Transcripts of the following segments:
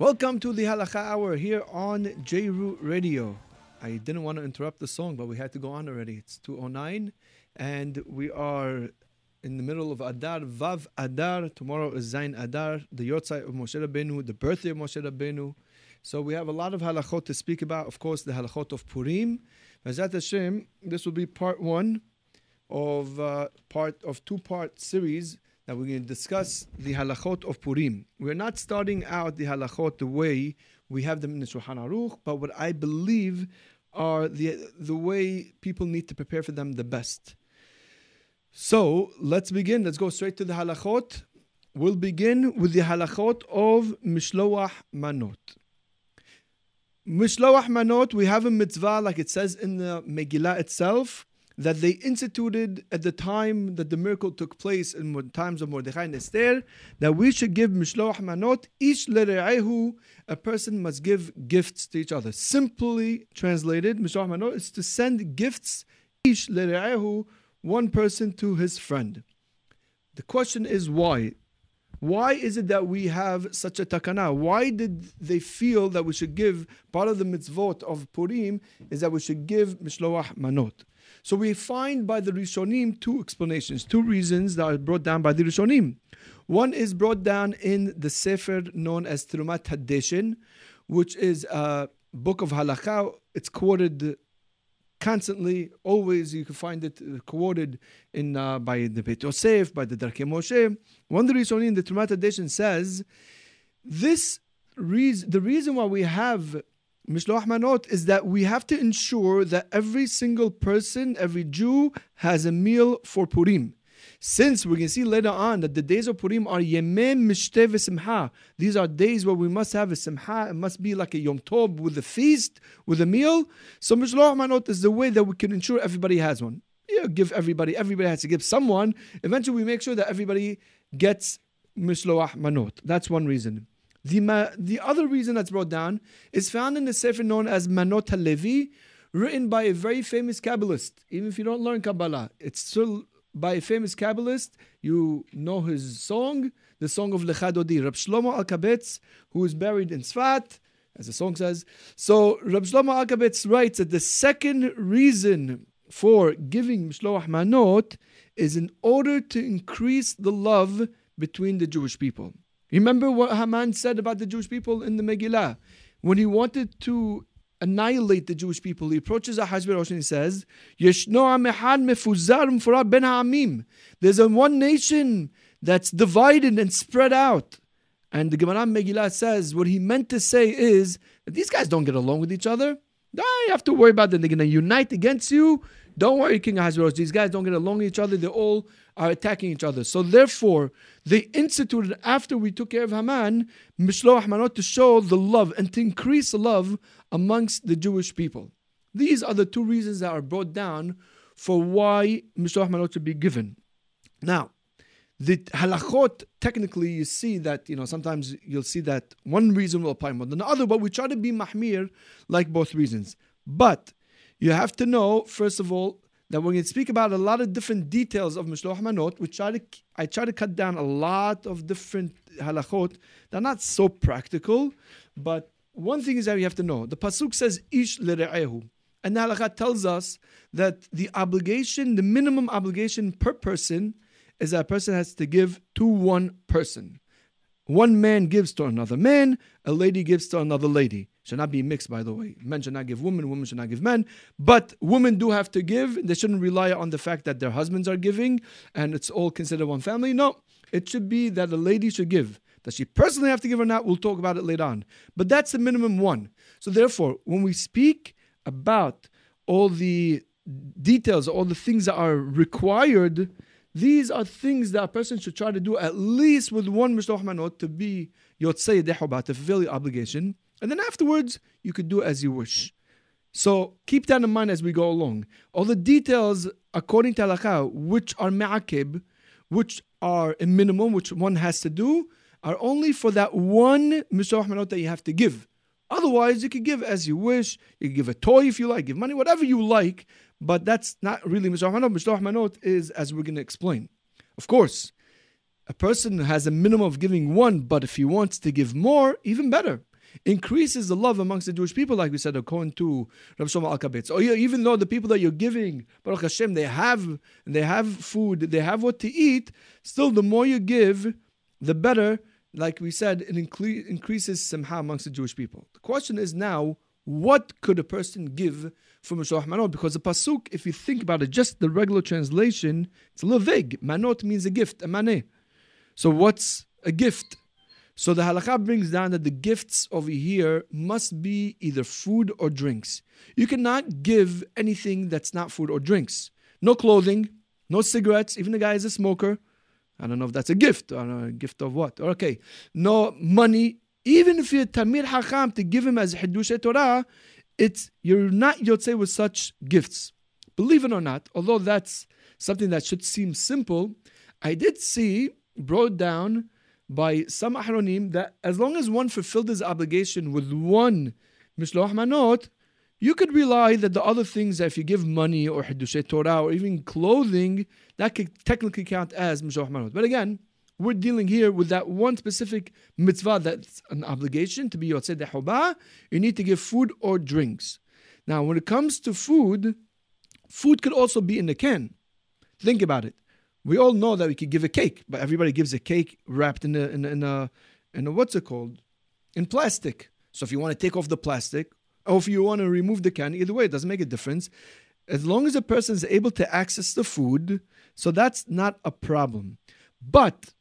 Welcome to the Halakha Hour here on JRoot Radio. I didn't want to interrupt the song, but we had to go on already. It's 209, and we are in the middle of Adar, Vav Adar. Tomorrow is Zain Adar, the Yortzeit of Moshe Rabbeinu, the birthday of Moshe Rabbeinu. So we have a lot of halachot to speak about. Of course, the halachot of Purim. Bezat Hashem, this will be part one of uh, part of two-part series that we're going to discuss the halachot of Purim. We're not starting out the halachot the way we have them in the Shulchan Aruch, but what I believe are the the way people need to prepare for them the best. So let's begin. Let's go straight to the halachot. We'll begin with the halachot of Mishloach Manot. Mishloach Manot, we have a mitzvah, like it says in the Megillah itself, that they instituted at the time that the miracle took place in the times of Mordechai and Esther, that we should give Mishloach Manot, each lere'ehu, a person must give gifts to each other. Simply translated, Mishloach Manot is to send gifts, each lere'ehu, one person to his friend. The question is why? Why is it that we have such a takana? Why did they feel that we should give part of the mitzvot of Purim is that we should give mishloach manot? So we find by the Rishonim two explanations, two reasons that are brought down by the Rishonim. One is brought down in the Sefer known as Terumat Hadeshen, which is a book of halakha. It's quoted constantly, always you can find it quoted in uh, by the Beit Yosef, by the Darkei Moshe. One of the Rishonim, the Terumat Hadeshen says, this reason, the reason why we have Mishloach Manot is that we have to ensure that every single person, every Jew, has a meal for Purim. Since we can see later on that the days of Purim are Yemem Mishteh Simha. These are days where we must have a Simha. It must be like a Yom Tov with a feast, with a meal. So Mishloach Manot is the way that we can ensure everybody has one. Yeah, give everybody. Everybody has to give someone. Eventually, we make sure that everybody gets Mishloach Manot. That's one reason. The, the other reason that's brought down is found in the Sefer known as Manot HaLevi, written by a very famous Kabbalist. Even if you don't learn Kabbalah, it's still by a famous Kabbalist. You know his song, the song of Lecha Dodi, Rab Shlomo Alkabetz, who is buried in Sfat, as the song says. So Rab Shlomo Alkabetz writes that the second reason for giving Mishloach Manot is in order to increase the love between the Jewish people. Remember what Haman said about the Jewish people in the Megillah? When he wanted to annihilate the Jewish people, he approaches Ahasuerus and he says, ben There's a one nation that's divided and spread out. And the Gemara Megillah says what he meant to say is that these guys don't get along with each other. Don't have to worry about them. They're going to unite against you. Don't worry, King Ahasuerus. These guys don't get along with each other. They all are attacking each other. So therefore, they instituted after we took care of Haman, Mishloach Manot to show the love and to increase the love amongst the Jewish people. These are the two reasons that are brought down for why Mishloach Manot should be given. Now, the halachot, technically, you see that, you know, sometimes you'll see that one reason will apply more than the other, but we try to be mahmir like both reasons. But you have to know, first of all, that we're going to speak about a lot of different details of Mishloach Manot. We try to, I try to cut down a lot of different halachot. They're not so practical, but one thing is that you have to know. The Pasuk says, Ish lere'ehu. And the halakha tells us that the obligation, the minimum obligation per person, is that a person has to give to one person. One man gives to another man, a lady gives to another lady. Should not be mixed, by the way. Men should not give women, women should not give men. But women do have to give. They shouldn't rely on the fact that their husbands are giving and it's all considered one family. No, it should be that a lady should give. Does she personally have to give or not? We'll talk about it later on. But that's the minimum one. So therefore, when we speak about all the details, all the things that are required, these are things that a person should try to do at least with one Mishloach Manot to be Yotzei Dehoba, to fulfill the obligation. And then afterwards, you could do as you wish. So keep that in mind as we go along. All the details, according to halakha, which are ma'akib, which are a minimum, which one has to do, are only for that one mishloach manot that you have to give. Otherwise, you could give as you wish. You give a toy if you like, give money, whatever you like. But that's not really mishloach manot. Mishloach manot is, as we're going to explain. Of course, a person has a minimum of giving one, but if he wants to give more, even better. Increases the love amongst the Jewish people, like we said, according to Rabbi Shlomo Alkabetz. Or oh, even though the people that you're giving, Baruch Hashem, they have they have food, they have what to eat, still the more you give, the better. Like we said, it incre- increases simha amongst the Jewish people. The question is now, what could a person give for Mishloach Manot? Because the Pasuk, if you think about it, just the regular translation, it's a little vague. Manot means a gift, a maneh. So what's a gift? So the halakha brings down that the gifts over here must be either food or drinks. You cannot give anything that's not food or drinks. No clothing, no cigarettes. Even the guy is a smoker. I don't know if that's a gift. I a gift of what? Okay. No money. Even if you're Tamir Hakam to give him as Hiddush Torah, it's you're not Yotze with such gifts. Believe it or not, although that's something that should seem simple, I did see brought down by some ahronim that as long as one fulfilled his obligation with one mishloach manot, you could rely that the other things, if you give money or hiddush Torah or even clothing, that could technically count as mishloach manot. But again, we're dealing here with that one specific mitzvah that's an obligation to be yotzei dehobah. You need to give food or drinks. Now, when it comes to food, food could also be in the can. Think about it we all know that we could give a cake, but everybody gives a cake wrapped in a in in a, in a what's it called, in plastic. So if you want to take off the plastic, or if you want to remove the can, either way, it doesn't make a difference. As long as a person is able to access the food, so that's not a problem. But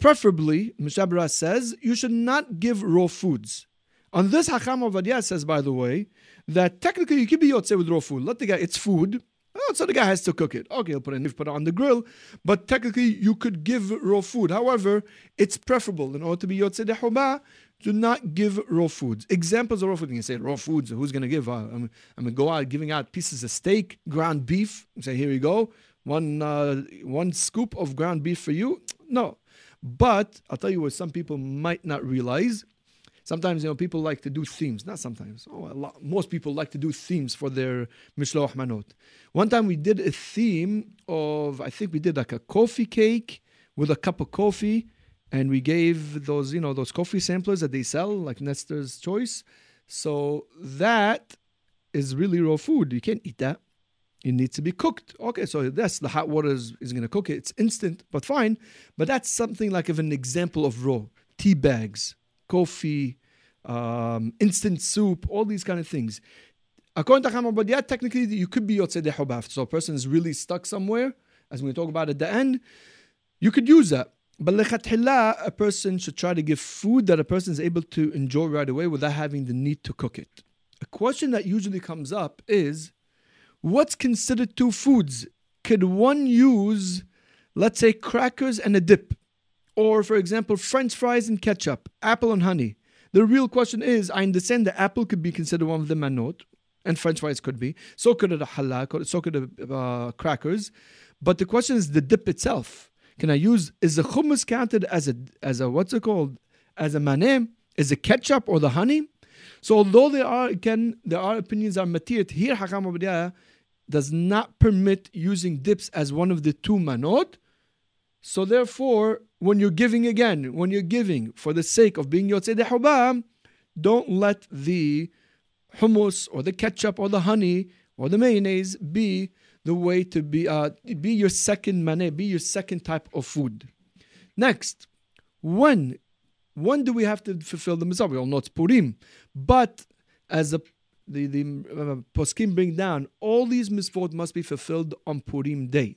preferably, Mishna Brura says, you should not give raw foods. On this, Hacham Ovadia says, by the way, that technically you could be yotze with raw food. Let the guy, it's food. Oh, so the guy has to cook it. Okay, he'll put it, put it on the grill. But technically, you could give raw food. However, it's preferable in order to be Yotze Dehoba, do not give raw foods. Examples of raw food. You can say raw foods. Who's going to give? Uh, I'm, I'm going to go out giving out pieces of steak, ground beef. Say here you go, one uh, one scoop of ground beef for you. No, but I'll tell you what some people might not realize sometimes you know people like to do themes. Not sometimes. Oh, lot, most people like to do themes for their mishloach manot. One time we did a theme of I think we did like a coffee cake with a cup of coffee, and we gave those you know those coffee samplers that they sell like Nestor's Choice. So that is really raw food. You can't eat that. It needs to be cooked. Okay, so yes, the hot water is, is going to cook it. It's instant, but fine. But that's something like of an example of raw tea bags, coffee, um, instant soup, all these kind of things. According to Chama technically you could be Yotzei Dehobaf. So a person is really stuck somewhere, as we talk about at the end, you could use that. But lechatchila, a person should try to give food that a person is able to enjoy right away without having the need to cook it. A question that usually comes up is what's considered two foods? Could one use, let's say, crackers and a dip? Or, for example, French fries and ketchup, apple and honey. The real question is I understand that apple could be considered one of the manot, and French fries could be. So could a halak, so could a, uh, crackers. But the question is the dip itself. Can I use, is the hummus counted as a, as a what's it called? As a manem? Is it ketchup or the honey? So although there are, again, there are opinions are matir, here Hakam does not permit using dips as one of the two manot. So therefore, when you're giving again, when you're giving for the sake of being Yotzei Dehobah, don't let the hummus or the ketchup or the honey or the mayonnaise be the way to be uh, be your second maneh, be your second type of food. Next, when when do we have to fulfill the mitzvah? We all know it's Purim, but as a, the the uh, poskim bring down, all these mitzvot must be fulfilled on Purim day,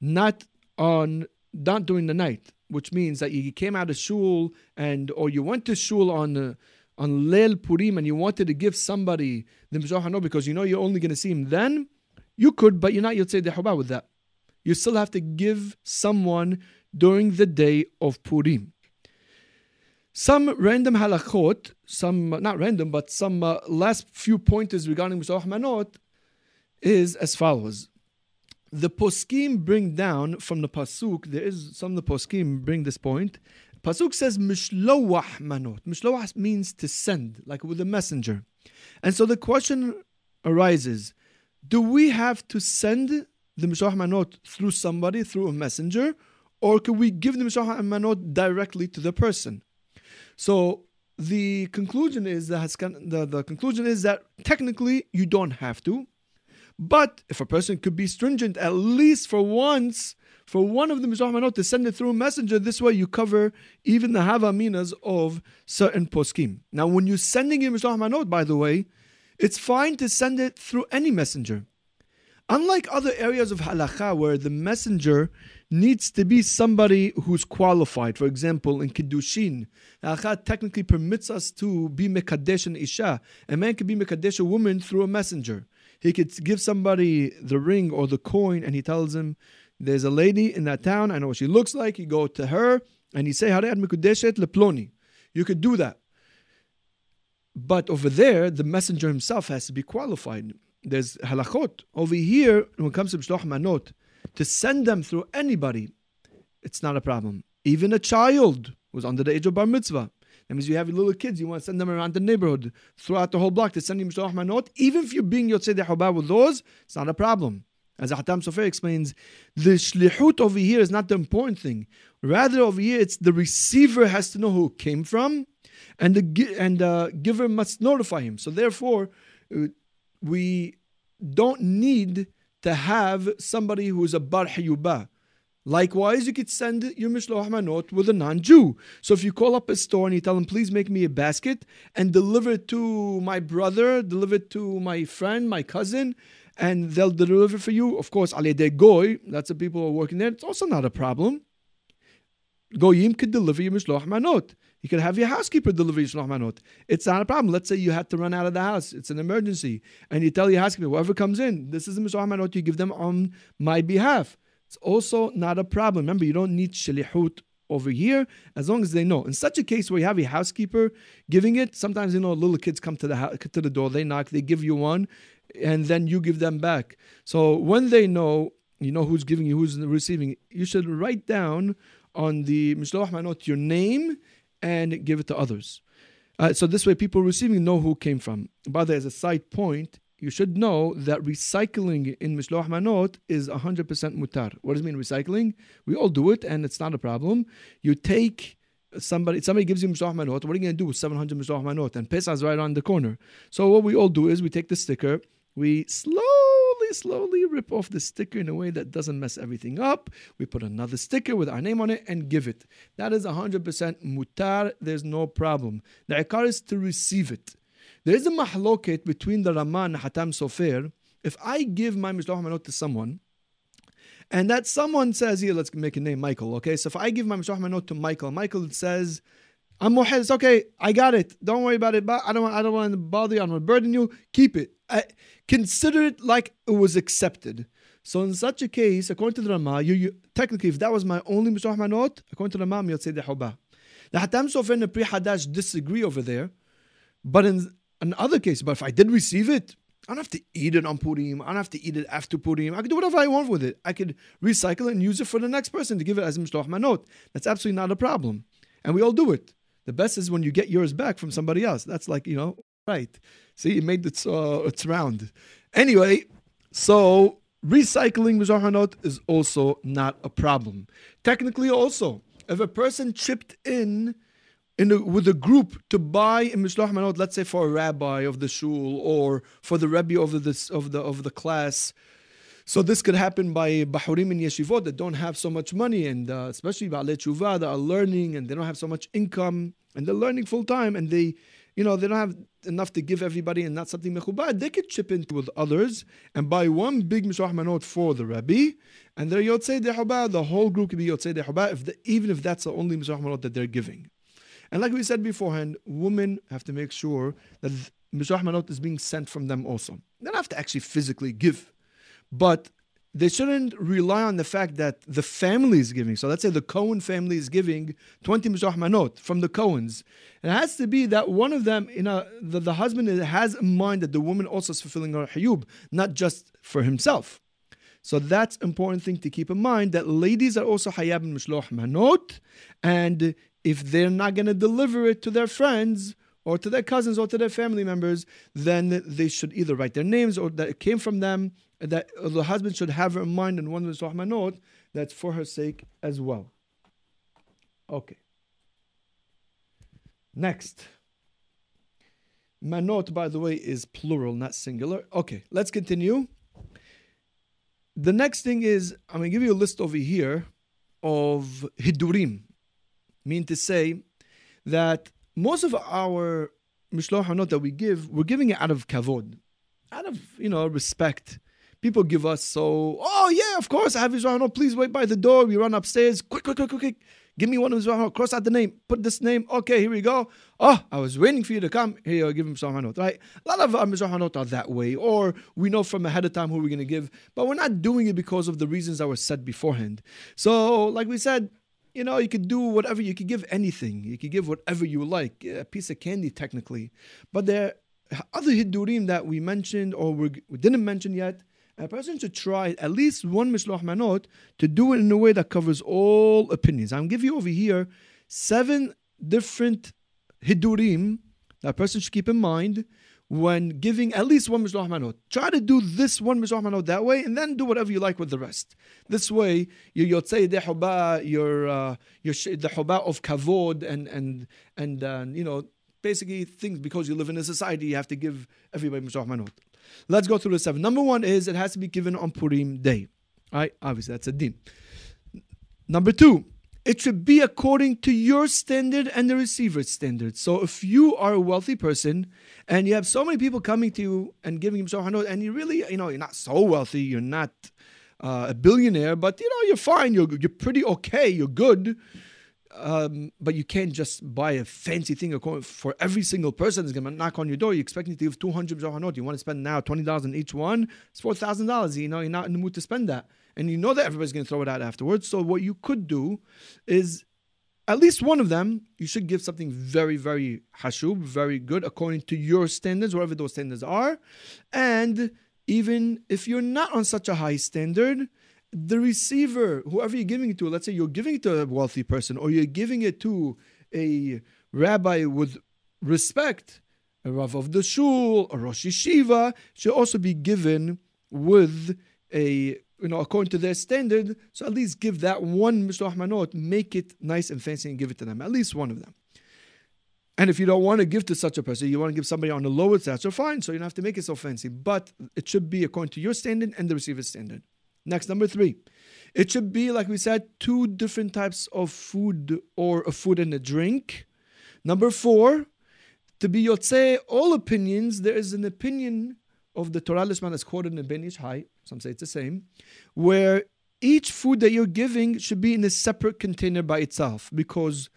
not on not during the night, which means that you came out of shul and or you went to shul on uh, on Leil Purim and you wanted to give somebody the Mizrah because you know you're only going to see him then, you could, but you're not Yotzei Dehobah with that. You still have to give someone during the day of Purim. Some random halachot, some not random, but some uh, last few pointers regarding Mishloach Manot is as follows the poskim bring down from the pasuk. There is some of the poskim bring this point. Pasuk says mishloach manot. Mishloach means to send, like with a messenger. And so the question arises: Do we have to send the mishloach manot through somebody, through a messenger, or can we give the mishloach manot directly to the person? So the conclusion is that the, the conclusion is that technically you don't have to. But if a person could be stringent at least for once, for one of the Mishloach Manot to send it through a messenger, this way you cover even the Havaminas of certain poskim. Now, when you're sending a Mishloach Manot, by the way, it's fine to send it through any messenger. Unlike other areas of halacha where the messenger needs to be somebody who's qualified. For example, in Kiddushin, halacha technically permits us to be Mekadesh and Isha. A man can be Mekadesh a woman through a messenger. He could give somebody the ring or the coin and he tells him, There's a lady in that town, I know what she looks like. You go to her and you say, Leploni. You could do that. But over there, the messenger himself has to be qualified there's halachot. Over here, when it comes to Mishloach Manot, to send them through anybody, it's not a problem. Even a child who's under the age of bar mitzvah. That means you have little kids, you want to send them around the neighborhood, throughout the whole block to send them Mishloach Manot. Even if you're being Yotzei Dehobah with those, it's not a problem. As Hatam Sofer explains, the shlihut over here is not the important thing. Rather, over here, it's the receiver has to know who came from, and the and the giver must notify him. So therefore, uh, we don't need to have somebody who's a bar hiyubah. Likewise, you could send your mishloach manot with a non-Jew. So if you call up a store and you tell them, please make me a basket and deliver it to my brother, deliver it to my friend, my cousin, and they'll deliver for you. Of course, de goy, that's the people who are working there. It's also not a problem. Goyim could deliver your mishloach manot. You could have your housekeeper deliver Yishlach Manot. It's not a problem. Let's say you had to run out of the house. It's an emergency. And you tell your housekeeper, whoever comes in, this is the Mishloach Manot, you give them on my behalf. It's also not a problem. Remember, you don't need Shalihut over here as long as they know. In such a case where you have a housekeeper giving it, sometimes you know little kids come to the house, to the door, they knock, they give you one, and then you give them back. So when they know, you know who's giving you, who's receiving, you should write down on the Mishloach Manot your name and give it to others. Uh, so this way, people receiving know who came from. By the way, as a side point, you should know that recycling in Mishloach Manot is 100% mutar. What does it mean recycling? We all do it and it's not a problem. You take somebody somebody gives you Mishloach Manot, what are you going to do with 700 Mishloach Manot? And Pesach is right on the corner. So what we all do is we take the sticker, we slowly slowly rip off the sticker in a way that doesn't mess everything up. We put another sticker with our name on it and give it. That is 100% mutar. There's no problem. The ikar is to receive it. There is a mahloket between the Raman and Hatam Sofer. If I give my Mishloach Manot to someone, and that someone says, here, let's make a name, Michael, okay? So if I give my Mishloach Manot to Michael, Michael says, I'm muhid. It's okay. I got it. Don't worry about it. But I don't. Want, I don't want to bother you. I don't want to burden you. Keep it. I, consider it like it was accepted. So in such a case, according to the Rama, you, you technically, if that was my only Mishloach Manot, according to the Rama, you'd say the Hubah. The Hatam Sofer and the Pri Hadash disagree over there, but in another case, but if I did receive it, I don't have to eat it on Purim. I don't have to eat it after Purim. I can do whatever I want with it. I could recycle it and use it for the next person to give it as Mishloach Manot. That's absolutely not a problem. And we all do it. The best is when you get yours back from somebody else. That's like, you know, right. See, it made its, uh, its round. Anyway, so recycling Mizrahanot is also not a problem. Technically, also, if a person chipped in in a, with a group to buy a mishloach manot, let's say for a rabbi of the shul or for the rebbe of the of the of the class, so this could happen by bahurim and yeshivot that don't have so much money, and uh, especially ba'alei tshuva that are learning and they don't have so much income, and they're learning full time, and they, you know, they don't have enough to give everybody and not something mechubad. They could chip in with others and buy one big mishloach manot for the rabbi, and they're yotzei dehubah. The whole group could be yotzei dehubah, if the, even if that's the only mishloach manot that they're giving. And like we said beforehand, women have to make sure that mishloach manot is being sent from them also. They don't have to actually physically give but they shouldn't rely on the fact that the family is giving. So let's say the Cohen family is giving 20 Mishloach Manot from the Cohens. It has to be that one of them, you know, the, the husband has in mind that the woman also is fulfilling her hayub, not just for himself. So that's important thing to keep in mind that ladies are also hayab in Mishloach Manot. And if they're not going to deliver it to their friends, or to their cousins or to their family members, then they should either write their names or that it came from them, that the husband should have her in mind and one the note that's for her sake as well. Okay. Next, Manot, by the way, is plural, not singular. Okay, let's continue. The next thing is I'm going to give you a list over here of hidurim, mean to say that most of our mishloach hanot that we give, we're giving it out of kavod, out of you know respect. People give us so, oh yeah, of course I have mishloach hanot. Please wait by the door. We run upstairs, quick, quick, quick, quick, quick. Give me one of mishloach Cross out the name. Put this name. Okay, here we go. Oh, I was waiting for you to come. Here, give him mishloach hanot. Right? A lot of uh, our mishloach hanot are that way, or we know from ahead of time who we're going to give, but we're not doing it because of the reasons that were said beforehand. So, like we said, you know, you could do whatever, you could give anything. You could give whatever you like, a piece of candy, technically. But there are other hidurim that we mentioned or we didn't mention yet. A person should try at least one mishloach manot to do it in a way that covers all opinions. I'm give you over here seven different hidurim that a person should keep in mind when giving at least one mishloach manot. Try to do this one mishloach manot that way, and then do whatever you like with the rest. This way, your yotzei dehuba, your uh, your the huba of kavod, and and and uh, you know basically things because you live in a society, you have to give everybody mishloach manot. Let's go through the seven. Number one is it has to be given on Purim day. Right? Obviously, that's a din. Number two, it should be according to your standard and the receiver's standard. So if you are a wealthy person and you have so many people coming to you and giving you hanot, and you really, you know, you're not so wealthy, you're not uh, a billionaire, but you know, you're fine, you're you're pretty okay, you're good. Um, but you can't just buy a fancy thing for every single person that's to knock on your door. You're expecting to give 200 hanot. You want to spend now $20 on each one. It's $4,000. You know, you're not in the mood to spend that and you know that everybody's going to throw it out afterwards. So what you could do is at least one of them, you should give something very, very hashub, very good according to your standards, whatever those standards are. And even if you're not on such a high standard, the receiver, whoever you're giving it to, let's say you're giving it to a wealthy person or you're giving it to a rabbi with respect, a rav of the shul, a rosh yeshiva, should also be given with a you know, according to their standard, so at least give that one Mishloach Manot, make it nice and fancy and give it to them, at least one of them. And if you don't want to give to such a person, you want to give somebody on the lower stature, fine, so you don't have to make it so fancy. But it should be according to your standard and the receiver's standard. Next, number three. It should be, like we said, two different types of food or a food and a drink. Number four, to be Yotze, all opinions, there is an opinion of the Torah Lishma that's quoted in the Ben Ish Hai, some say it's the same, where each food that you're giving should be in a separate container by itself because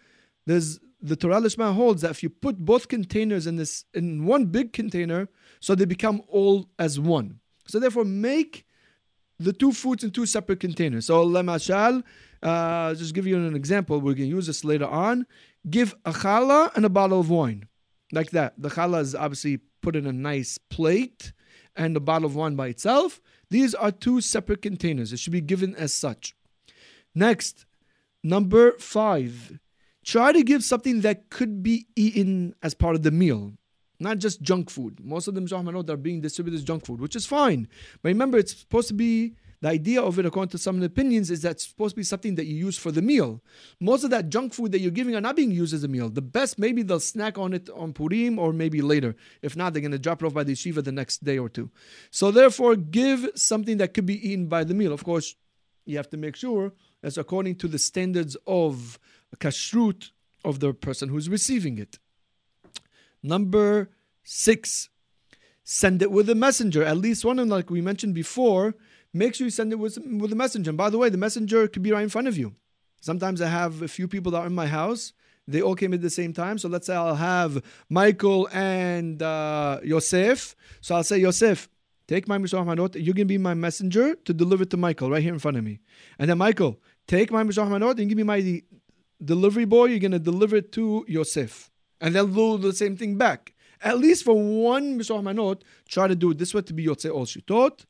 there's the Torah Lishma holds that if you put both containers in this in one big container, so they become all as one. So therefore, make the two foods in two separate containers. So lemashal, uh, just give you an example. We're to use this later on. Give a challah and a bottle of wine, like that. The challah is obviously put in a nice plate, and a bottle of wine by itself. These are two separate containers. It should be given as such. Next, number five, try to give something that could be eaten as part of the meal, not just junk food. Most of them, are being distributed as junk food, which is fine. But remember, it's supposed to be the idea of it, according to some opinions, is that it's supposed to be something that you use for the meal. Most of that junk food that you're giving are not being used as a meal. The best, maybe they'll snack on it on Purim or maybe later. If not, they're going to drop it off by the yeshiva the next day or two. So therefore, give something that could be eaten by the meal. Of course, you have to make sure that's according to the standards of kashrut of the person who's receiving it. Number six, send it with a messenger. At least one of them, like we mentioned before, make sure you send it with, with a messenger. And by the way, the messenger could be right in front of you. Sometimes I have a few people that are in my house. They all came at the same time. So let's say I'll have Michael and uh, Yosef. So I'll say, Yosef, take my Mishloach Manot. You're going to be my messenger to deliver it to Michael right here in front of me. And then Michael, take my Mishloach Manot and give me my delivery boy. You're going to deliver it to Yosef. And they'll do the same thing back. At least for one Mishloach Manot, try to do it this way to be Yotze Shitot.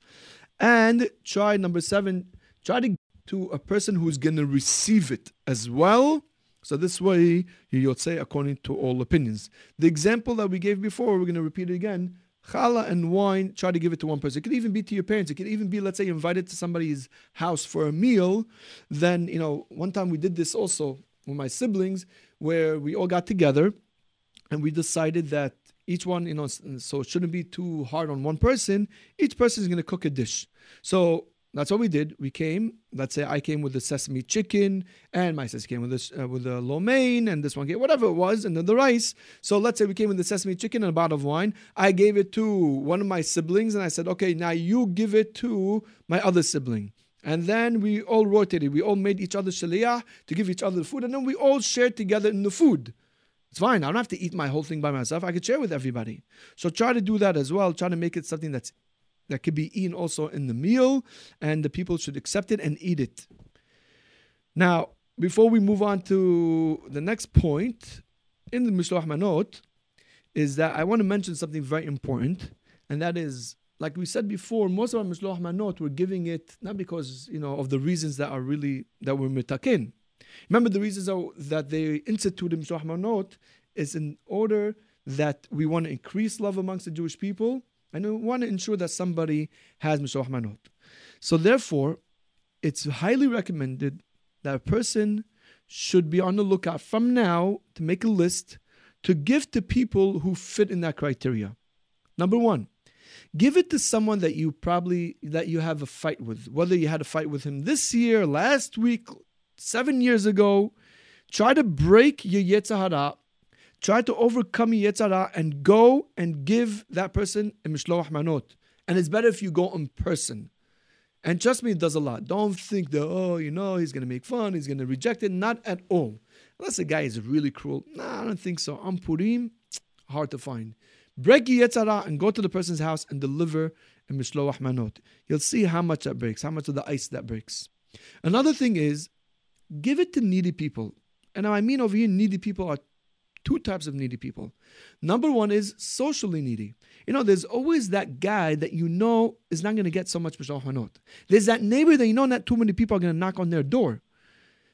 And try number seven, try to to a person who's going to receive it as well. So this way, you say according to all opinions. The example that we gave before, we're going to repeat it again. Challah and wine, try to give it to one person. It could even be to your parents. It could even be, let's say, invited to somebody's house for a meal. Then, you know, one time we did this also with my siblings, where we all got together and we decided that each one, you know, so it shouldn't be too hard on one person. Each person is going to cook a dish. So that's what we did. We came. Let's say I came with the sesame chicken, and my sister came with this uh, with the lo mein, and this one came whatever it was, and then the rice. So let's say we came with the sesame chicken and a bottle of wine. I gave it to one of my siblings, and I said, "Okay, now you give it to my other sibling." And then we all rotated. We all made each other shaliyah to give each other the food, and then we all shared together in the food. It's fine. I don't have to eat my whole thing by myself. I could share with everybody. So try to do that as well. Try to make it something that's that could be eaten also in the meal, and the people should accept it and eat it. Now, before we move on to the next point in the Mishloach Manot, is that I want to mention something very important, and that is like we said before, most of our Mishloach Manot, we're giving it not because, you know, of the reasons that are really, that we're mitakin. Remember the reasons that they instituted Mishloach Manot is in order that we want to increase love amongst the Jewish people and we want to ensure that somebody has Mishloach Manot. So therefore, it's highly recommended that a person should be on the lookout from now to make a list to give to people who fit in that criteria. Number one, give it to someone that you probably that you have a fight with whether you had a fight with him this year last week seven years ago try to break your yetzer try to overcome your yetzer and go and give that person a mishloach manot. And it's better if you go in person. And trust me it does a lot. Don't think that oh you know he's going to make fun he's going to reject it. Not at all. Unless the guy is really cruel. Nah, i don't think so. On purim hard to find. Break your yetzer and go to the person's house and deliver a mishloach manot. You'll see how much that breaks, how much of the ice that breaks. Another thing is, give it to needy people. And I mean over here, needy people are two types of needy people. Number one is socially needy. You know, there's always that guy that you know is not going to get so much manot. There's that neighbor that you know not too many people are going to knock on their door.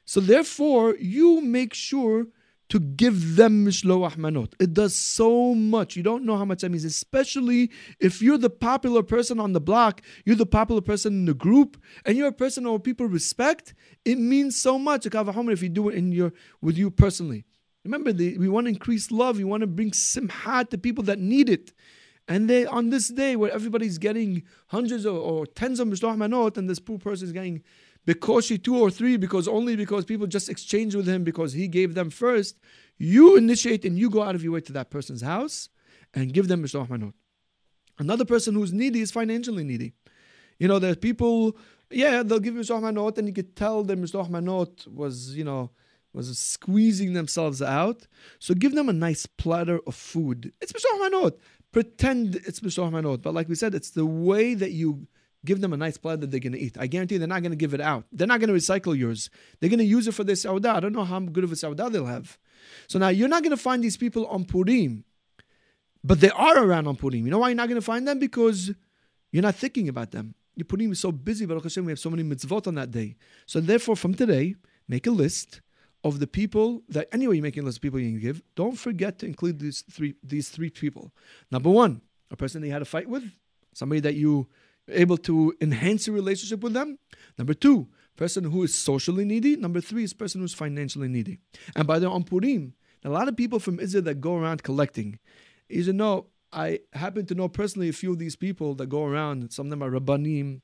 So therefore, you make sure to give them mishloach manot. It does so much. You don't know how much that means, especially if you're the popular person on the block, you're the popular person in the group, and you're a person who people respect. It means so much. If you do it in your with you personally. Remember, the, we want to increase love. We want to bring simha to people that need it. And they on this day where everybody's getting hundreds or, or tens of mishloach manot, and this poor person is getting because she two or three, because only because people just exchange with him because he gave them first, you initiate and you go out of your way to that person's house and give them mishloach manot. Another person who's needy is financially needy. You know, there's people, yeah, they'll give you mishloach manot, and you could tell that mishloach manot was, you know, was squeezing themselves out. So give them a nice platter of food. It's mishloach manot. Pretend it's mishloach manot, but like we said, it's the way that you give them a nice platter that they're going to eat. I guarantee they're not going to give it out. They're not going to recycle yours. They're going to use it for their saudah. I don't know how good of a saudah they'll have. So now you're not going to find these people on Purim, but they are around on Purim. You know why you're not going to find them? Because you're not thinking about them. Your Purim is so busy, Baruch Hashem, we have so many mitzvot on that day. So therefore, from today, make a list of the people that anyway you're making a list of people you can give. Don't forget to include these three these three people. Number one, a person that you had a fight with, somebody that you able to enhance your relationship with them. Number two, person who is socially needy. Number three is person who's financially needy. And by the way, on Purim, a lot of people from Israel that go around collecting. You should know, I happen to know personally a few of these people that go around. Some of them are rabbanim.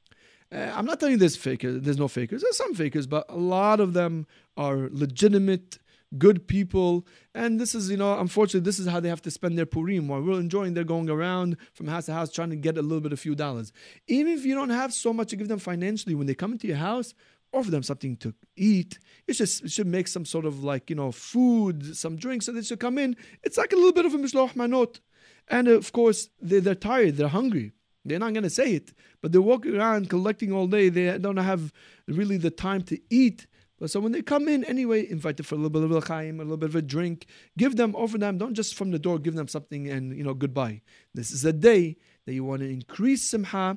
Uh, I'm not telling you there's fakers. There's no fakers. There's some fakers, but a lot of them are legitimate good people. And this is, you know, unfortunately, this is how they have to spend their Purim. While we're enjoying, they're going around from house to house trying to get a little bit, a few dollars. Even if you don't have so much to give them financially, when they come into your house, offer them something to eat. It just it should make some sort of like, you know, food, some drinks, so they should come in. It's like a little bit of a mishloach manot. And of course, they're, they're tired, they're hungry. They're not going to say it, but they're walking around collecting all day. They don't have really the time to eat. But so when they come in anyway, invite them for a little bit of a chaim, a little bit of a drink. Give them, offer them. Don't just from the door give them something and you know goodbye. This is a day that you want to increase simha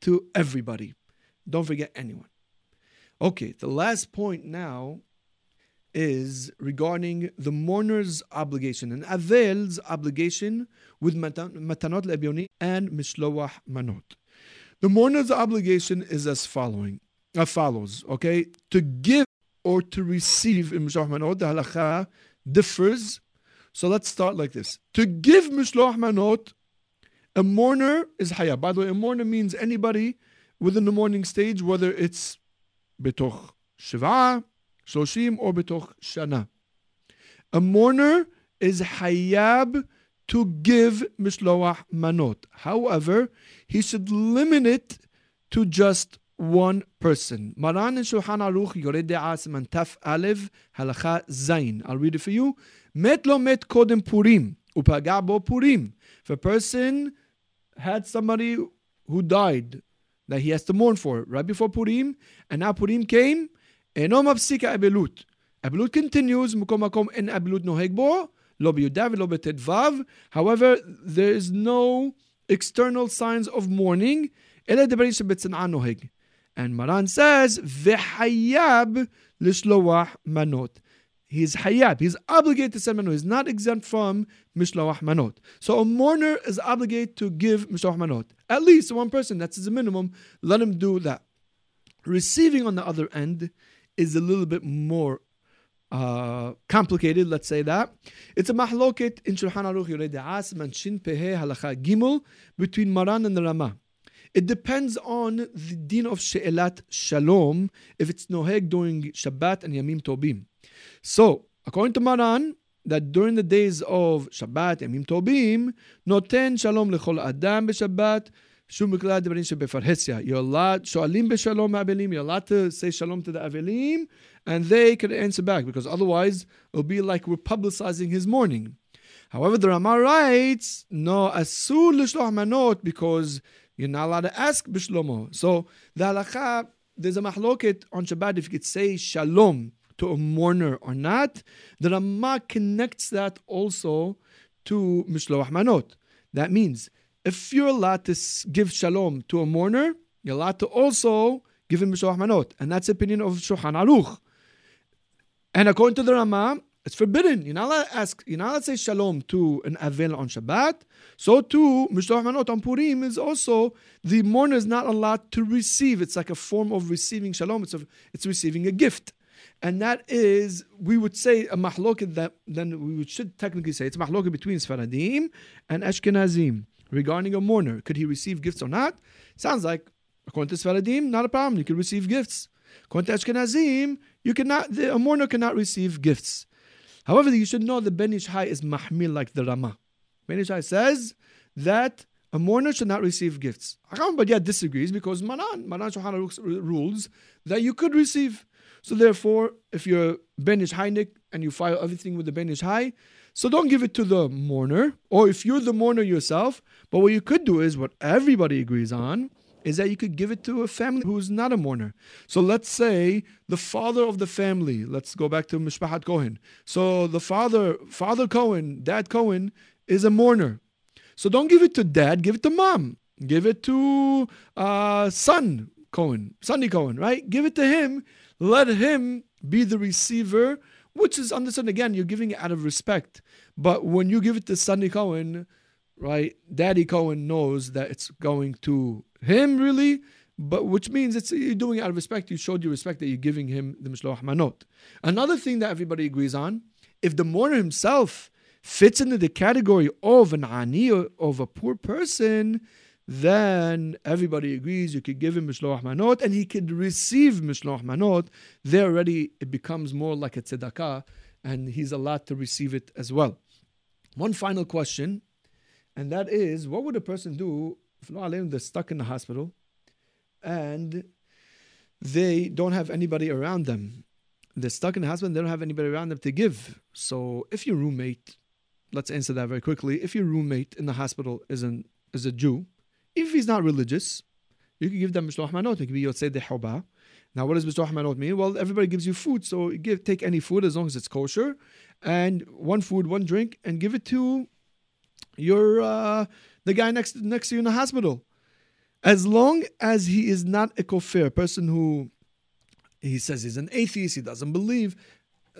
to everybody. Don't forget anyone. Okay, the last point now is regarding the mourner's obligation and Avel's obligation with matanot lebioni and mishloach manot. The mourner's obligation is as following, as follows. Okay, to give or to receive in Mishloach Manot, the halacha differs. So let's start like this. To give mishloach manot, a mourner is haya. By the way, a mourner means anybody within the mourning stage, whether it's betoch shiva, shloshim, or betoch shana. A mourner is hayab to give mishloach manot. However, he should limit it to just one person. Maran and Shulchan Aruch Yored De'as Taf Alev Halacha Zain. I'll read it for you. Met lo met kodem Purim. Upaga Purim. If a person had somebody who died that he has to mourn for right before Purim, and now Purim came, eno mapsika abelut. Abelut continues, mukom makom en abelut noheg bo, lo biyudav, lo betedvav. However, there is no external signs of mourning. Ele debarim shebetzan'an noheg. And Maran says, v'hayab lishloach manot. He's hayab. He's obligated to send manot. He's not exempt from mishloach manot. So a mourner is obligated to give mishloach manot. At least one person. That's the minimum. Let him do that. Receiving on the other end is a little bit more uh, complicated, let's say that. It's a mahloket in Shulchan Aruch Yorei De'as, Manshin Pehe Halacha Gimel, between Maran and the Ramah. It depends on the din of She'elat Shalom, if it's Noheg during Shabbat and Yamim Tobim. So, according to Maran, that during the days of Shabbat, Yamim Tobim, noten Shalom lechol Adam b'Shabbat, שום מקלט דברים שבפרהסיה. You're allowed, שואלים בשלום האבלים, you're allowed to say shalom to the abelim, and they can answer back, because otherwise it'll be like we're publicizing his mourning. However, the Rama writes, no, asur l'shloch manot, because you're not allowed to ask bishlomo. So the halacha, there's a mahloket on Shabbat if you could say shalom to a mourner or not. The Rama connects that also to mishloach manot. That means if you're allowed to give shalom to a mourner, you're allowed to also give him mishloach manot, and that's the opinion of Shulchan Aruch. And according to the Rama, it's forbidden. You're not allowed to ask, you're not allowed to say shalom to an avil on Shabbat. So too, Mishloach Manot on Purim is also, the mourner is not allowed to receive. It's like a form of receiving shalom. It's, a, it's receiving a gift. And that is, we would say a mahloket that, then we should technically say it's a between Sfaradim and Ashkenazim regarding a mourner. Could he receive gifts or not? Sounds like, according to Sfaradim, not a problem. You could receive gifts. According to Ashkenazim, you cannot, the, a mourner cannot receive gifts. However, you should know the Ben Ish Hai is mahmil like the Rama. Ben Ish Hai says that a mourner should not receive gifts. But disagrees because Manan, Maran Shulchan rules that you could receive. So therefore, if you're Ben Ish Hainik and you file everything with the Ben Ish Hai, so don't give it to the mourner, or if you're the mourner yourself. But what you could do is what everybody agrees on is that you could give it to a family who's not a mourner. So let's say the father of the family, let's go back to Mishpahat Cohen. So the father, Father Cohen, Dad Cohen, is a mourner. So don't give it to dad, give it to mom. Give it to uh, son Cohen, Sonny Cohen, right? Give it to him. Let him be the receiver, which is understood. Again, you're giving it out of respect. But when you give it to Sonny Cohen, right, Daddy Cohen knows that it's going to him really, but which means it's you're doing it out of respect. You showed your respect that you're giving him the mishloach manot. Another thing that everybody agrees on, if the mourner himself fits into the category of an ani of a poor person, then everybody agrees you could give him mishloach manot and he could receive mishloach manot. There already it becomes more like a tzedakah, and he's allowed to receive it as well. One final question, and that is, what would a person do if they're stuck in the hospital and they don't have anybody around them. They're stuck in the hospital, they don't have anybody around them to give. So if your roommate, let's answer that very quickly. If your roommate in the hospital is an is a Jew, if he's not religious, you can give them mishloach manot. It could be yotzei dehoba. Now, what does mishloach manot mean? Well, everybody gives you food, so give take any food as long as it's kosher, and one food, one drink, and give it to your uh, the guy next next to you in the hospital. As long as he is not a kofir, a person who he says he's an atheist, he doesn't believe,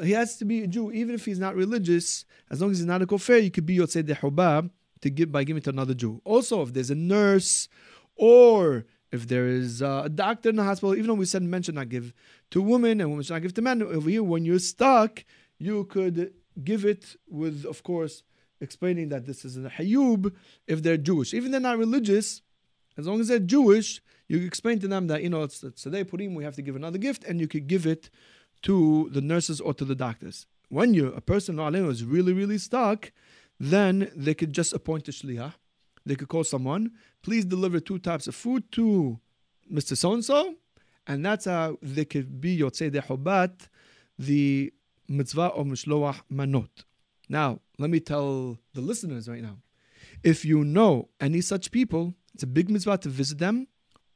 he has to be a Jew, even if he's not religious. As long as he's not a kofir, you could be yotzei dehubab to give by giving to another Jew. Also, if there's a nurse or if there is a doctor in the hospital, even though we said men should not give to women and women should not give to men, over here when you're stuck, you could give it with, of course, explaining that this is a hayub if they're Jewish. Even they're not religious, as long as they're Jewish, you explain to them that, you know, it's, it's today Purim, we have to give another gift, and you could give it to the nurses or to the doctors. When you a person is really, really stuck, then they could just appoint a shliach. They could call someone, please deliver two types of food to Mr. So and so, and that's how they could be yotzei dehobat, the mitzvah of mishloach manot. Now, let me tell the listeners right now, if you know any such people, it's a big mitzvah to visit them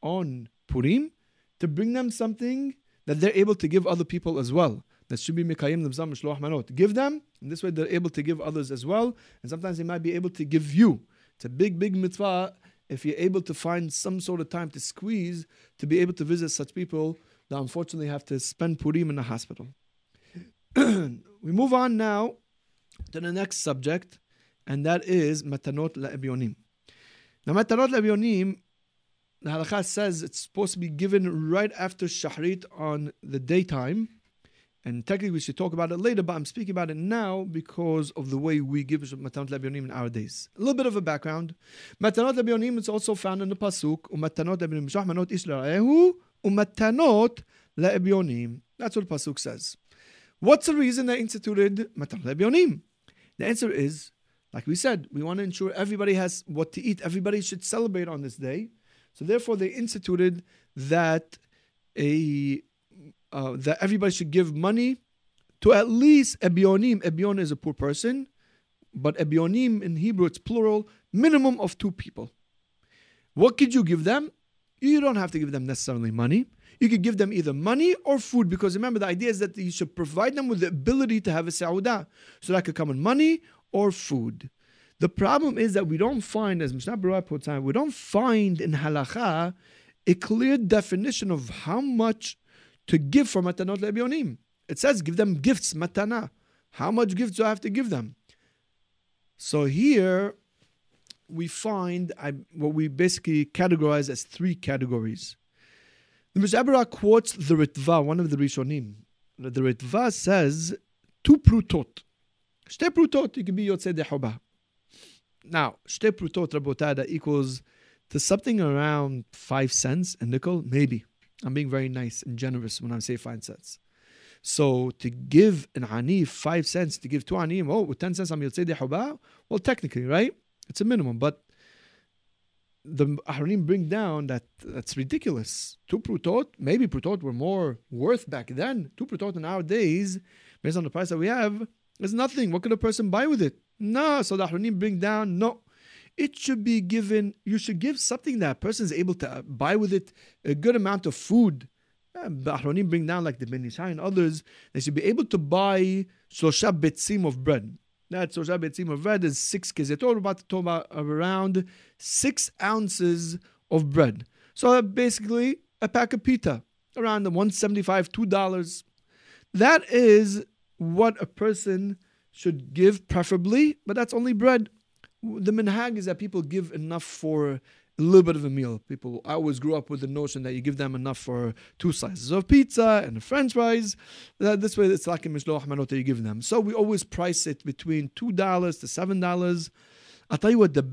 on Purim, to bring them something that they're able to give other people as well. That should be mikayim nivzam mishloach manot. Give them, and this way they're able to give others as well. And sometimes they might be able to give you. It's a big, big mitzvah if you're able to find some sort of time to squeeze to be able to visit such people that unfortunately have to spend Purim in the hospital. we move on now to the next subject, and that is matanot la'ebyonim. Now, matanot la'ebyonim the halakha says it's supposed to be given right after shahrit on the daytime. And technically, we should talk about it later, but I'm speaking about it now because of the way we give Matanot Lebionim in our days. A little bit of a background. Matanot Lebionim is also found in the Pasuk, Umatanot Lebionim, Shahmanot Israehu, Umatanot. That's what the Pasuk says. What's the reason they instituted Matanot Lebionim? The answer is, like we said, we want to ensure everybody has what to eat. Everybody should celebrate on this day. So therefore, they instituted that a uh, that everybody should give money to at least ebionim. Ebion is a poor person, but ebionim in Hebrew it's plural, minimum of two people. What could you give them? You don't have to give them necessarily money. You could give them either money or food because remember the idea is that you should provide them with the ability to have a sauda. So that could come in money or food. The problem is that we don't find, as Mishna Brura puts on, we don't find in halacha a clear definition of how much to give for matanot le'ebionim. It says give them gifts, matana. How much gifts do I have to give them? So here we find I, what we basically categorize as three categories. The Mishnah quotes the Ritva, one of the Rishonim. The Ritva says two prutot. Shte prutot, you can be yotzei dehoba. Now, shte prutot rabotada equals to something around five cents a nickel, maybe. I'm being very nice and generous when I say five cents. So to give an ani five cents, to give two ani, oh, with 10 cents I'm yotzei huba, well, technically, right? It's a minimum, but the Ahronim bring down that that's ridiculous. Two prutot, maybe prutot were more worth back then. Two prutot in our days, based on the price that we have, is nothing. What could a person buy with it? No, so the Ahronim bring down, no. It should be given, you should give something that a person is able to uh, buy with it a good amount of food. Ahronim bring down like the Ben and others, they should be able to buy Shlosha Betzim of bread. That Shlosha Betzim of bread is six kezetot, about to talk about around six ounces of bread. So uh, basically a pack of pita, around the 175 $2. That is what a person should give preferably, but that's only bread. The minhag is that people give enough for a little bit of a meal. People, I always grew up with the notion that you give them enough for two slices of pizza and a french fries. That this way it's like a mishloach manot that you give them. So we always price it between $2 to $7. I'll tell you what the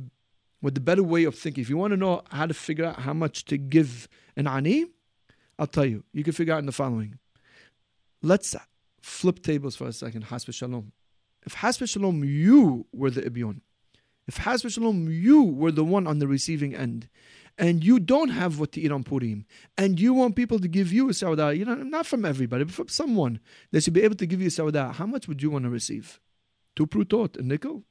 what the better way of thinking. If you want to know how to figure out how much to give an ani, I'll tell you. You can figure out in the following. Let's flip tables for a second. Hasbe shalom if Hasbe Shalom, you were the Ibyon, if Hasbe Shalom, you were the one on the receiving end, and you don't have what to eat on Purim, and you want people to give you a Sauda, you know, not from everybody, but from someone that should be able to give you a Sauda, how much would you want to receive? Two prutot, a nickel?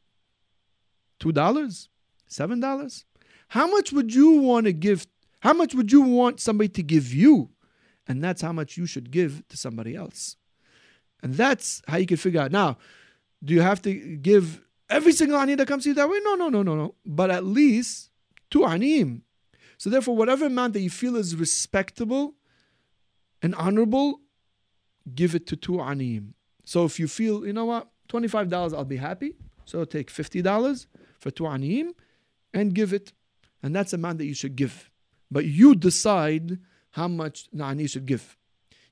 Two dollars? Seven dollars? How much would you want to give? How much would you want somebody to give you? And that's how much you should give to somebody else. And that's how you can figure out. Now, do you have to give every single ani that comes to you that way? No, no, no, no, no. But at least two anim. So therefore, whatever amount that you feel is respectable and honorable, give it to two anim. So if you feel, you know what, $25, I'll be happy. So take $50 for two anim and give it. And that's the amount that you should give. But you decide how much the ani should give.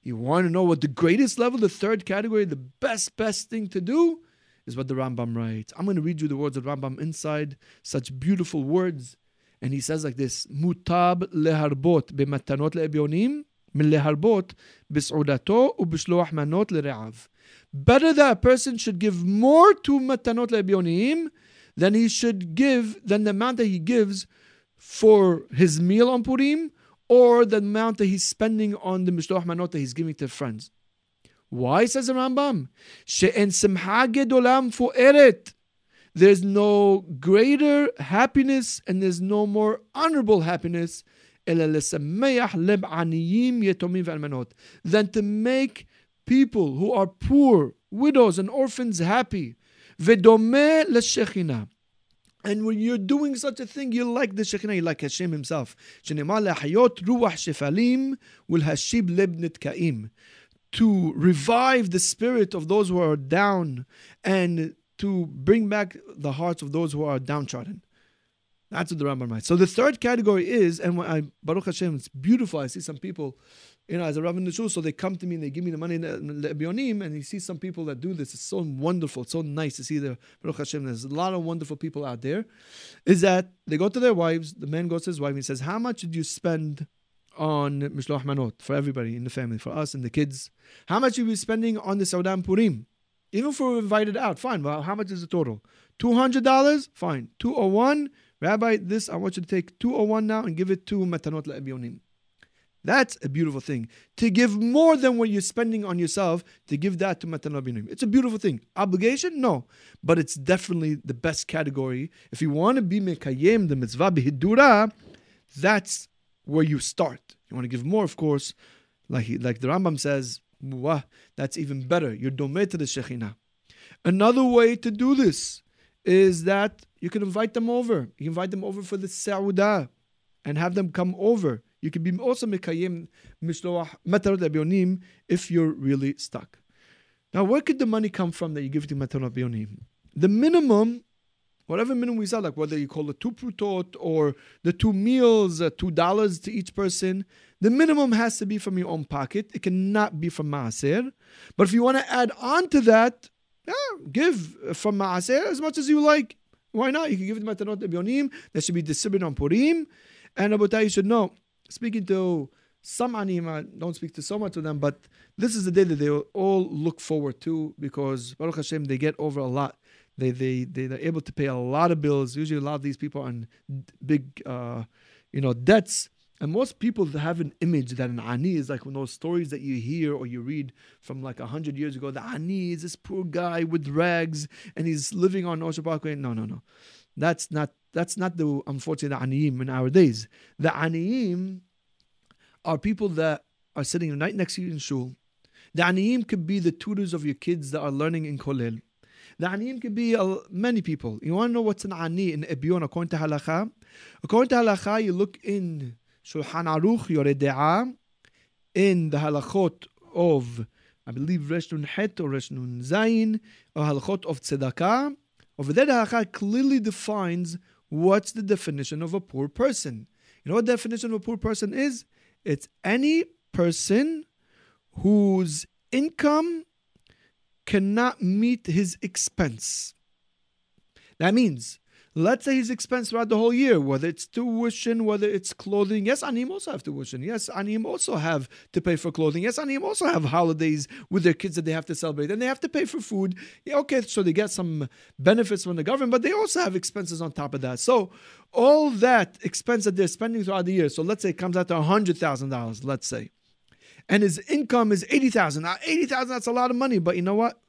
You want to know what the greatest level, the third category, the best, best thing to do? Is what the Rambam writes. I'm going to read you the words of Rambam inside, such beautiful words. And he says like this, mutab leharbot b'matanot le'ebyonim min leharbot b's'udato u'b'shloach manot le're'av. Better that a person should give more to matanot le'ebyonim than he should give, than the amount that he gives for his meal on Purim or the amount that he's spending on the mishloach manot that he's giving to friends. Why, says the Rambam? She'en simha gedolam fu'eret. There's no greater happiness and there's no more honorable happiness than to make people who are poor, widows, and orphans happy. And when you're doing such a thing, you like the Shekhinah, you like Hashem himself. To revive the spirit of those who are down and to bring back the hearts of those who are downtrodden. That's what the Rambam writes. So the third category is, and when I, Baruch Hashem, it's beautiful. I see some people you know, as a Rav in the shul, so they come to me and they give me the money in Bionim, and you see some people that do this. It's so wonderful, it's so nice to see the Baruch Hashem. There's a lot of wonderful people out there. Is that they go to their wives, the man goes to his wife and he says, How much did you spend on Mishloach Manot for everybody in the family, for us and the kids? How much are you spending on the Saudan Purim? Even if we're invited out, fine. Well, how much is the total? $200? Fine. 201 Rabbi, this, I want you to take 201 now and give it to Matanot La'ebionim. That's a beautiful thing. To give more than what you're spending on yourself, to give that to Matan Rabbinim. It's a beautiful thing. Obligation? No. But it's definitely the best category. If you want to be Mekayem, the mitzvah bihidura, that's where you start. You want to give more, of course. Like, like the Rambam says, that's even better. You're domeh to the Shekhinah. Another way to do this is that you can invite them over. You invite them over for the Saudah and have them come over. You can be also mekayim mishloach abionim if you're really stuck. Now, where could the money come from that you give to matarot abionim? The minimum, whatever minimum we said, like whether you call it two prutot or the two meals, uh, two dollars to each person, the minimum has to be from your own pocket. It cannot be from maaser. But if you want to add on to that, yeah, give from maaser as much as you like. Why not? You can give it matanot abionim. That should be distributed on Purim. And Abutai, you should know speaking to some anima, don't speak to so much of them, but this is the day that they all look forward to because Baruch Hashem, they get over a lot. They, they, they, they're able to pay a lot of bills. Usually, a lot of these people are on big, uh, you know, debts. And most people have an image that an ani is like those stories that you hear or you read from like a hundred years ago. The ani is this poor guy with rags and he's living on Ocean Parkway. No, no, no. That's not that's not the unfortunate aniyim in our days. The aniyim are people that are sitting right next to you in shul. The aniyim could be the tutors of your kids that are learning in kollel. The aniyim could be uh, many people. You want to know what's an ani in Ebyon according to halakha? According to halakha, you look in Shulchan Aruch, Yoreh De'ah, in the halachot of, I believe, Resh Nun Het or Resh Nun Zayin, or halachot of Tzedakah. Over there, the halakha clearly defines what's the definition of a poor person. You know what definition of a poor person is? It's any person whose income cannot meet his expense. That means Let's say his expense throughout the whole year, whether it's tuition, whether it's clothing. Yes, Anim also have tuition. Yes, Anim also have to pay for clothing. Yes, Anim also have holidays with their kids that they have to celebrate, and they have to pay for food. Yeah, okay, so they get some benefits from the government, but they also have expenses on top of that. So all that expense that they're spending throughout the year. So let's say it comes out to hundred thousand dollars. Let's say, and his income is eighty thousand. Now eighty thousand, that's a lot of money, but you know what?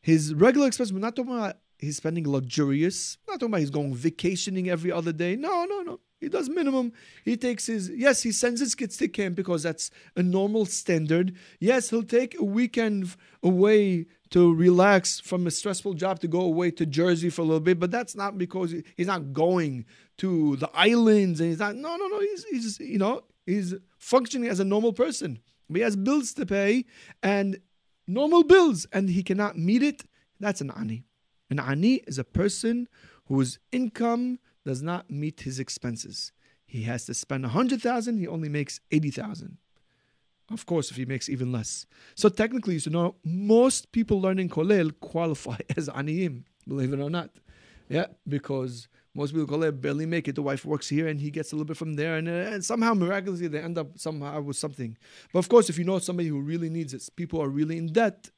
His regular expense, we're not talking about he's spending luxurious. Not talking about he's going vacationing every other day. No, no, no. He does minimum. He takes his yes, he sends his kids to camp because that's a normal standard. Yes, he'll take a weekend away to relax from a stressful job to go away to Jersey for a little bit, but that's not because he's not going to the islands and he's not no no no he's he's you know he's functioning as a normal person. He has bills to pay and normal bills and he cannot meet it. That's an ani. An ani is a person whose income does not meet his expenses. He has to spend a hundred thousand, he only makes eighty thousand. Of course, if he makes even less. So technically, you should know most people learning Kolel qualify as aniyim, believe it or not. Yeah, because most people Kolel barely make it. The wife works here and he gets a little bit from there, and, uh, and somehow miraculously they end up somehow with something. But of course, if you know somebody who really needs it, people are really in debt,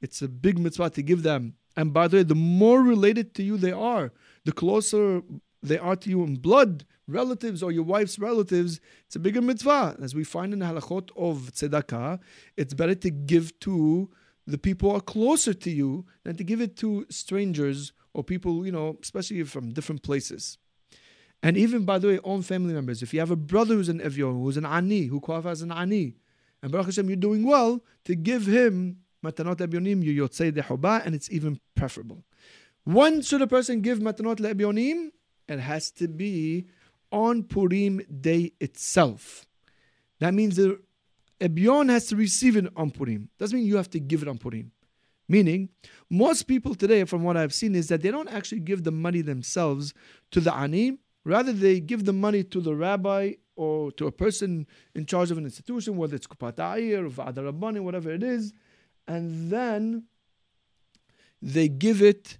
it's a big mitzvah to give them. And by the way, the more related to you they are, the closer they are to you in blood, relatives or your wife's relatives, it's a bigger mitzvah. As we find in the halachot of tzedakah, it's better to give to the people who are closer to you than to give it to strangers or people, you know, especially from different places. And even, by the way, own family members. If you have a brother who's an Evyon, who's an Ani, who qualifies as an Ani, and Baruch Hashem, you're doing well, to give him Matanot Ebyonim, you Yotzei Dehoba, and it's even preferable. When should a person give Matanot Ebyonim? It has to be on Purim day itself. That means the Ebyon has to receive it on Purim. Doesn't mean you have to give it on Purim. Meaning, most people today, from what I've seen, is that they don't actually give the money themselves to the ani. Rather, they give the money to the rabbi or to a person in charge of an institution, whether it's Kupat or Va'ad Rabbani, whatever it is, and then they give it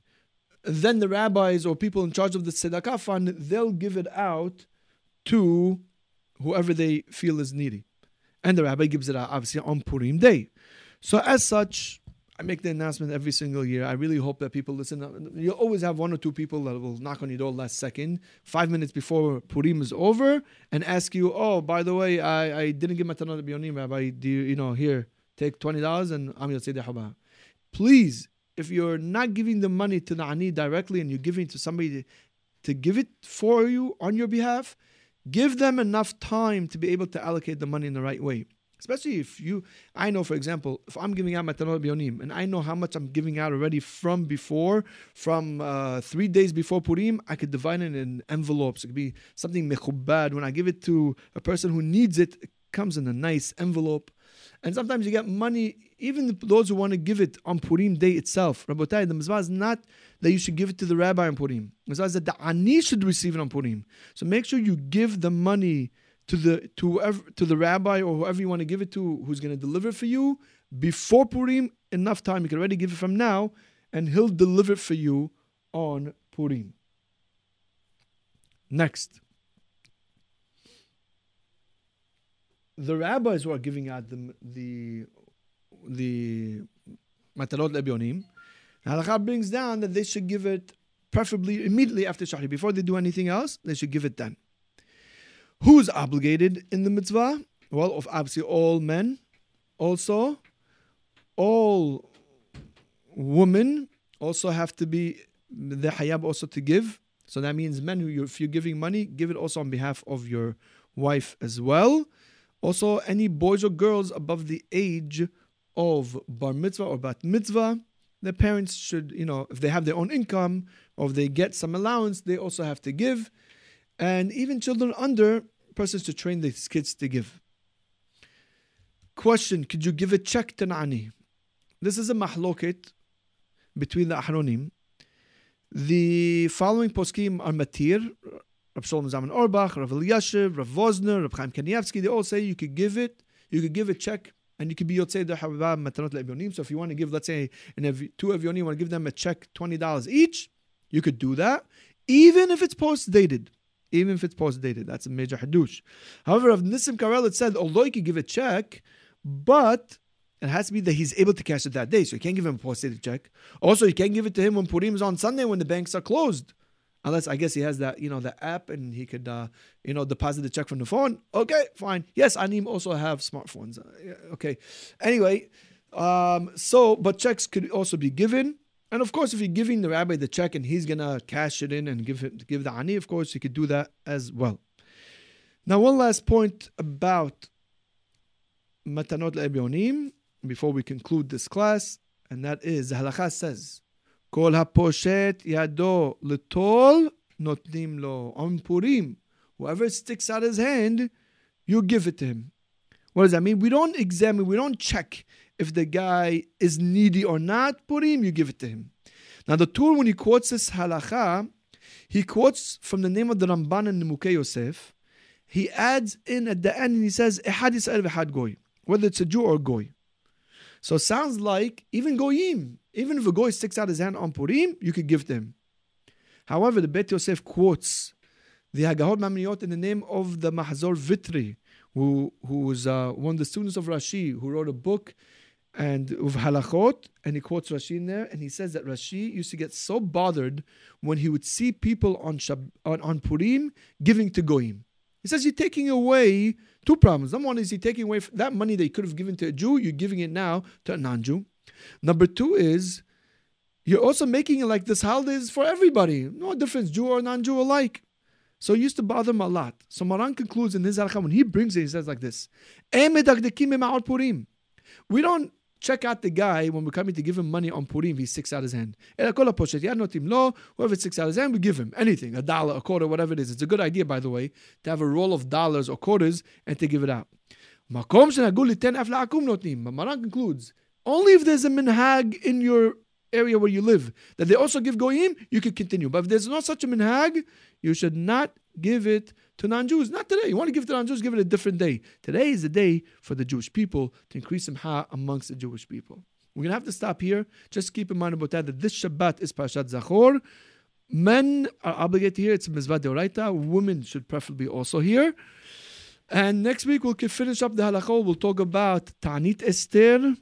then the rabbis or people in charge of the tzedakah fund, they'll give it out to whoever they feel is needy. And the rabbi gives it out, obviously, on Purim day. So, as such, I make the announcement every single year. I really hope that people listen. You always have one or two people that will knock on your door last second, five minutes before Purim is over, and ask you, "Oh, by the way, I, I didn't give matanot bionim, Rabbi. Do you, you know here take twenty dollars and I'm say haba." Please, if you're not giving the money to the ani directly and you're giving to somebody to, to give it for you on your behalf, give them enough time to be able to allocate the money in the right way. Especially if you, I know, for example, if I'm giving out matanot bionim and I know how much I'm giving out already from before, from uh, three days before Purim, I could divide it in envelopes. It could be something mechubad. When I give it to a person who needs it, it comes in a nice envelope. And sometimes you get money, even those who want to give it on Purim day itself. Rabotai, the mitzvah is not that you should give it to the rabbi on Purim. The mitzvah is that the ani should receive it on Purim. So make sure you give the money to the to whoever, to the rabbi or whoever you want to give it to, who's going to deliver for you before Purim. Enough time you can already give it from now, and he'll deliver for you on Purim. Next. the rabbis who are giving out the the the matanot lebionim, brings down that they should give it preferably immediately after shahri before they do anything else. They should give it then. Who's obligated in the mitzvah? Well, of obviously all men, also all women also have to be the hayab also to give. So that means men who if you're giving money, give it also on behalf of your wife as well. Also, any boys or girls above the age of bar mitzvah or bat mitzvah, the parents should, you know, if they have their own income or if they get some allowance, they also have to give. And even children under, persons to train these kids to give. Question Could you give a check to Nani? This is a mahloket between the Ahronim. The following poskim are matir, Rav Shlomo Zalman Auerbach, Rav Elyashiv, Rav Wosner, Rav Chaim Kanievsky, they all say you could give it, you could give a check, and you could be Yotzei Dehabab Matanot Le'evyonim. So if you want to give, let's say, in every, two Evyonim, you want to give them a check, $20 each, you could do that, even if it's post-dated. Even if it's post-dated. That's a major hadush. However, of Nissim Karel, it said, although you could give a check, but it has to be that he's able to cash it that day. So you can't give him a post-dated check. Also, you can't give it to him when Purim is on Sunday when the banks are closed unless I guess he has that you know the app and he could uh, you know deposit the check from the phone. Okay, fine. Yes, Anim also have smartphones. Uh, okay. Anyway, um, so but checks could also be given. And of course, if you're giving the rabbi the check and he's gonna cash it in and give it, give the ani, of course, you could do that as well. Now, one last point about matanot le'ebyonim before we conclude this class, and that is the halacha says, "Kol haposhet yado letol notnim lo on Purim." Whoever sticks out his hand, you give it to him. What does that mean? We don't examine, we don't check if the guy is needy or not. Purim, you give it to him. Now the Tur, when he quotes this halacha, he quotes from the name of the Ramban and Nimukei Yosef. He adds in at the end and he says, Ehad Yisrael v'had goy. whether it's a Jew or a goy. So it sounds like even goyim, even if a goy sticks out his hand on Purim, you could give to him. However, the Bet Yosef quotes the Hagahot Maimoniot in the name of the Mahzor Vitri, who who was uh, one of the students of Rashi, who wrote a book and of halachot, and he quotes Rashi in there, and he says that Rashi used to get so bothered when he would see people on Shab- on, on Purim giving to goyim. He says you're taking away two problems. Number one is you're taking away that money that you could have given to a Jew, you're giving it now to a non-Jew. Number two is you're also making it like this holiday is for everybody. No difference, Jew or non-Jew alike. So it used to bother him a lot. So Maran concludes in his halakha, when he brings it, he says like this. We don't check out the guy when we're coming to give him money on Purim, he sticks out his hand. Whoever sticks out his hand, we give him anything, a dollar, a quarter, whatever it is. It's a good idea, by the way, to have a roll of dollars or quarters and to give it out. Maran concludes, only if there's a minhag in your area where you live that they also give goyim, you can continue. But if there's not such a minhag, you should not give it to non-Jews. Not today. You want to give to non-Jews, give it a different day. Today is the day for the Jewish people to increase simha amongst the Jewish people. We're going to have to stop here. Just keep in mind about that, that this Shabbat is Parashat Zachor. Men are obligated here. It's Mizvah Deoraita. Women should preferably also here. And next week we'll finish up the halachah. We'll talk about Ta'anit Esther.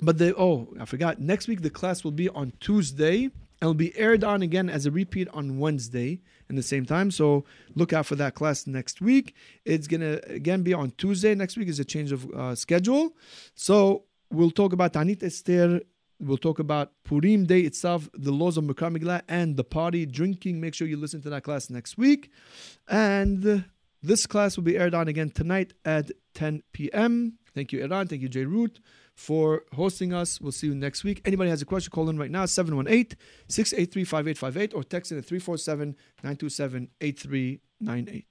But the oh, I forgot. Next week the class will be on Tuesday and will be aired on again as a repeat on Wednesday in the same time. So look out for that class next week. It's gonna again be on Tuesday. Next week is a change of uh, schedule. So we'll talk about Ta'anit Esther. We'll talk about Purim Day itself, the laws of Megillah, and the party drinking. Make sure you listen to that class next week. And this class will be aired on again tonight at 10 p.m. Thank you, Iran. Thank you, JRoot for hosting us. We'll see you next week. Anybody has a question, call in right now 718 683 5858 or text in at 347 927 8398.